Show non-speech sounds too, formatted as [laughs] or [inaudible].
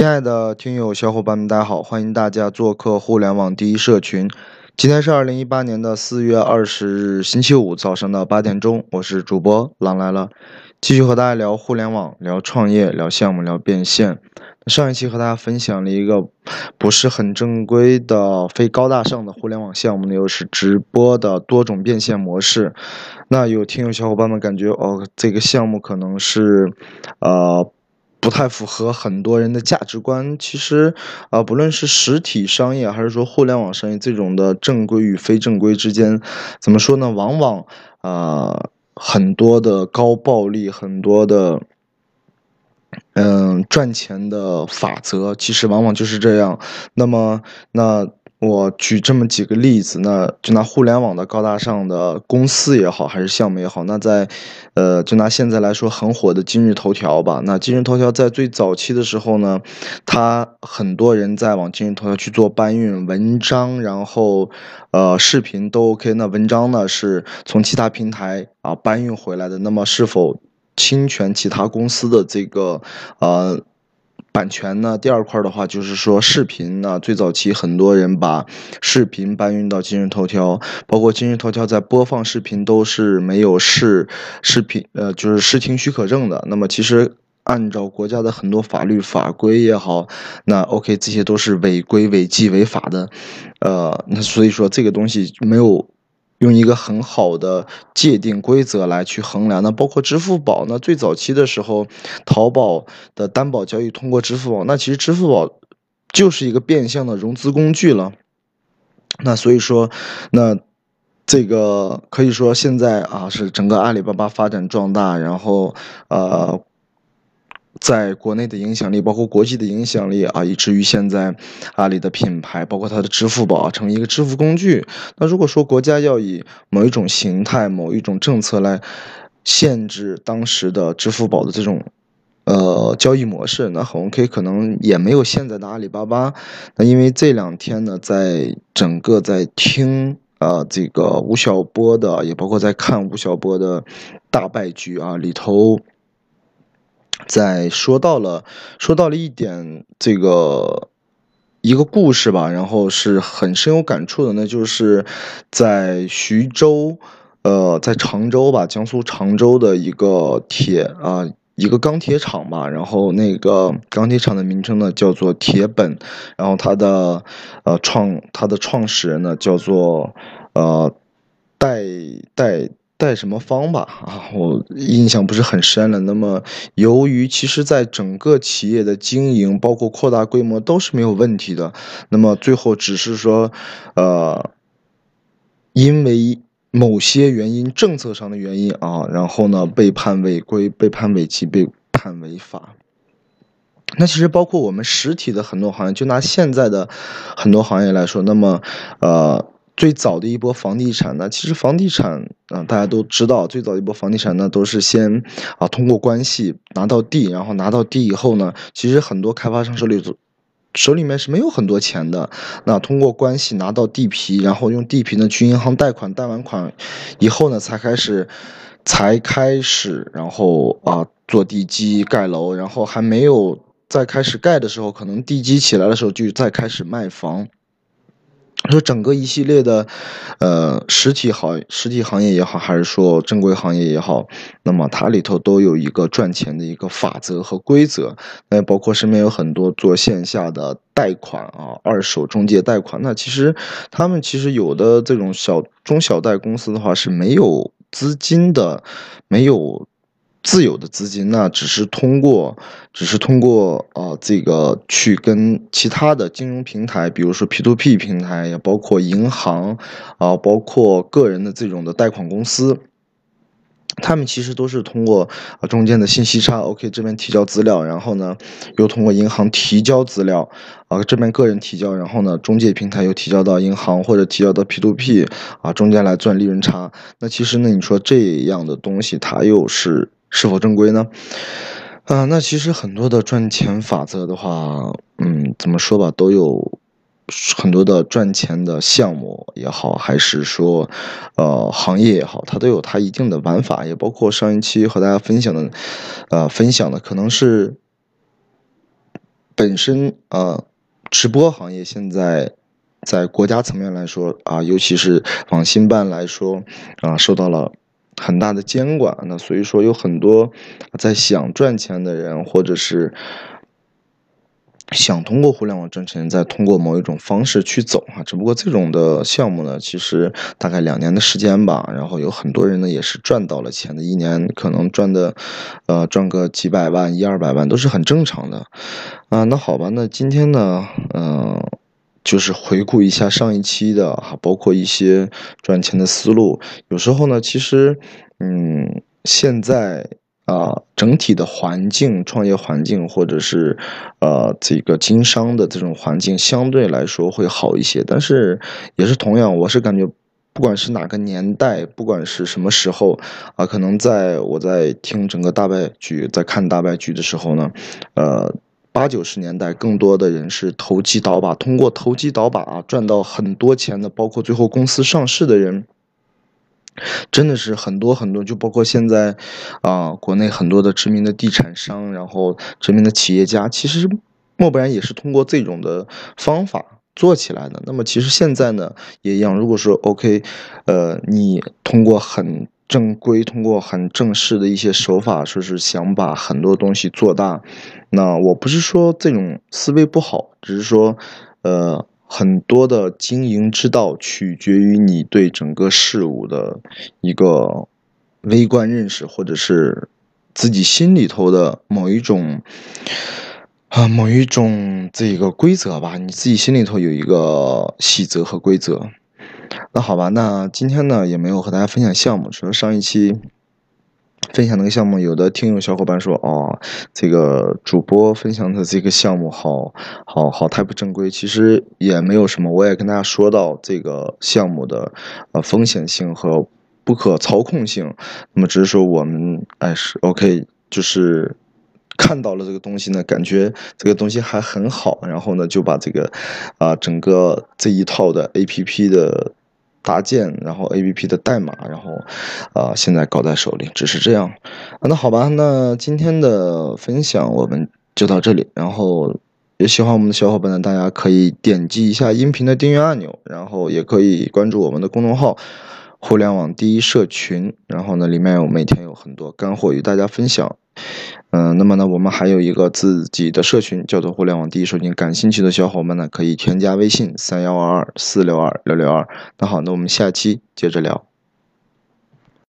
亲爱的听友小伙伴们，大家好！欢迎大家做客互联网第一社群。今天是二零一八年的四月二十日，星期五早上的八点钟，我是主播狼来了，继续和大家聊互联网、聊创业、聊项目、聊变现。上一期和大家分享了一个不是很正规的、非高大上的互联网项目，那又是直播的多种变现模式。那有听友小伙伴们感觉哦，这个项目可能是，呃。不太符合很多人的价值观。其实，啊，不论是实体商业还是说互联网商业，这种的正规与非正规之间，怎么说呢？往往啊，很多的高暴利，很多的，嗯，赚钱的法则，其实往往就是这样。那么，那。我举这么几个例子，那就拿互联网的高大上的公司也好，还是项目也好，那在，呃，就拿现在来说很火的今日头条吧。那今日头条在最早期的时候呢，它很多人在往今日头条去做搬运文章，然后，呃，视频都 OK。那文章呢是从其他平台啊搬运回来的，那么是否侵权其他公司的这个，呃？版权呢？第二块的话就是说视频呢，最早期很多人把视频搬运到今日头条，包括今日头条在播放视频都是没有视视频，呃，就是视听许可证的。那么其实按照国家的很多法律法规也好，那 OK 这些都是违规、违纪、违法的，呃，那所以说这个东西没有。用一个很好的界定规则来去衡量，那包括支付宝，那最早期的时候，淘宝的担保交易通过支付宝，那其实支付宝就是一个变相的融资工具了。那所以说，那这个可以说现在啊是整个阿里巴巴发展壮大，然后呃。在国内的影响力，包括国际的影响力啊，以至于现在阿里的品牌，包括它的支付宝成为一个支付工具。那如果说国家要以某一种形态、某一种政策来限制当时的支付宝的这种呃交易模式，那很 OK，可能也没有现在的阿里巴巴。那因为这两天呢，在整个在听啊这个吴晓波的，也包括在看吴晓波的大败局啊里头。在说到了，说到了一点这个一个故事吧，然后是很深有感触的，那就是在徐州，呃，在常州吧，江苏常州的一个铁啊，一个钢铁厂吧，然后那个钢铁厂的名称呢叫做铁本，然后它的呃创它的创始人呢叫做呃戴戴。带什么方吧 [laughs] 啊，我印象不是很深了。那么，由于其实在整个企业的经营，包括扩大规模都是没有问题的。那么最后只是说，呃，因为某些原因，政策上的原因啊，然后呢被判违规、被判违纪、被判违法。那其实包括我们实体的很多行业，就拿现在的很多行业来说，那么呃。最早的一波房地产呢，其实房地产啊，大家都知道，最早一波房地产呢，都是先啊通过关系拿到地，然后拿到地以后呢，其实很多开发商手里手里面是没有很多钱的，那通过关系拿到地皮，然后用地皮呢去银行贷款，贷完款以后呢，才开始才开始，然后啊做地基盖楼，然后还没有再开始盖的时候，可能地基起来的时候就再开始卖房。说整个一系列的，呃，实体行实体行业也好，还是说正规行业也好，那么它里头都有一个赚钱的一个法则和规则。那包括身边有很多做线下的贷款啊，二手中介贷款，那其实他们其实有的这种小中小贷公司的话是没有资金的，没有。自有的资金，那只是通过，只是通过啊，这个去跟其他的金融平台，比如说 P to P 平台，也包括银行，啊，包括个人的这种的贷款公司，他们其实都是通过啊中间的信息差，OK 这边提交资料，然后呢，又通过银行提交资料，啊这边个人提交，然后呢，中介平台又提交到银行或者提交到 P to P，啊中间来赚利润差。那其实呢，你说这样的东西，它又是。是否正规呢？啊，那其实很多的赚钱法则的话，嗯，怎么说吧，都有很多的赚钱的项目也好，还是说，呃，行业也好，它都有它一定的玩法，也包括上一期和大家分享的，呃，分享的可能是。本身呃，直播行业现在在国家层面来说啊，尤其是网信办来说啊，受到了很大的监管。那所以说有很多在想赚钱的人，或者是。想通过互联网挣钱，再通过某一种方式去走啊，只不过这种的项目呢，其实大概两年的时间吧，然后有很多人呢也是赚到了钱的，一年可能赚的，呃，赚个几百万、一二百万都是很正常的，啊，那好吧，那今天呢，嗯，就是回顾一下上一期的哈，包括一些赚钱的思路，有时候呢，其实，嗯，现在。啊，整体的环境、创业环境，或者是，呃，这个经商的这种环境，相对来说会好一些。但是，也是同样，我是感觉，不管是哪个年代，不管是什么时候，啊，可能在我在听整个大败局，在看大败局的时候呢，呃，八九十年代，更多的人是投机倒把，通过投机倒把赚到很多钱的，包括最后公司上市的人。真的是很多很多，就包括现在，啊，国内很多的知名的地产商，然后知名的企业家，其实莫不然也是通过这种的方法做起来的。那么其实现在呢也一样，如果说 OK，呃，你通过很正规、通过很正式的一些手法，说是想把很多东西做大，那我不是说这种思维不好，只是说，呃。很多的经营之道取决于你对整个事物的一个微观认识，或者是自己心里头的某一种啊某一种这个规则吧。你自己心里头有一个细则和规则。那好吧，那今天呢也没有和大家分享项目，除了上一期。分享那个项目，有的听友小伙伴说，哦，这个主播分享的这个项目，好好好，太不正规。其实也没有什么，我也跟大家说到这个项目的呃风险性和不可操控性。那么只是说我们哎是 OK，就是看到了这个东西呢，感觉这个东西还很好，然后呢就把这个啊整个这一套的 APP 的。搭建，然后 A P P 的代码，然后，呃，现在搞在手里，只是这样。啊那好吧，那今天的分享我们就到这里。然后，有喜欢我们的小伙伴呢，大家可以点击一下音频的订阅按钮，然后也可以关注我们的公众号“互联网第一社群”。然后呢，里面有每天有很多干货与大家分享。嗯，那么呢，我们还有一个自己的社群，叫做“互联网第一社群”。感兴趣的小伙伴呢，可以添加微信三幺二二四六二六六二。那好，那我们下期接着聊。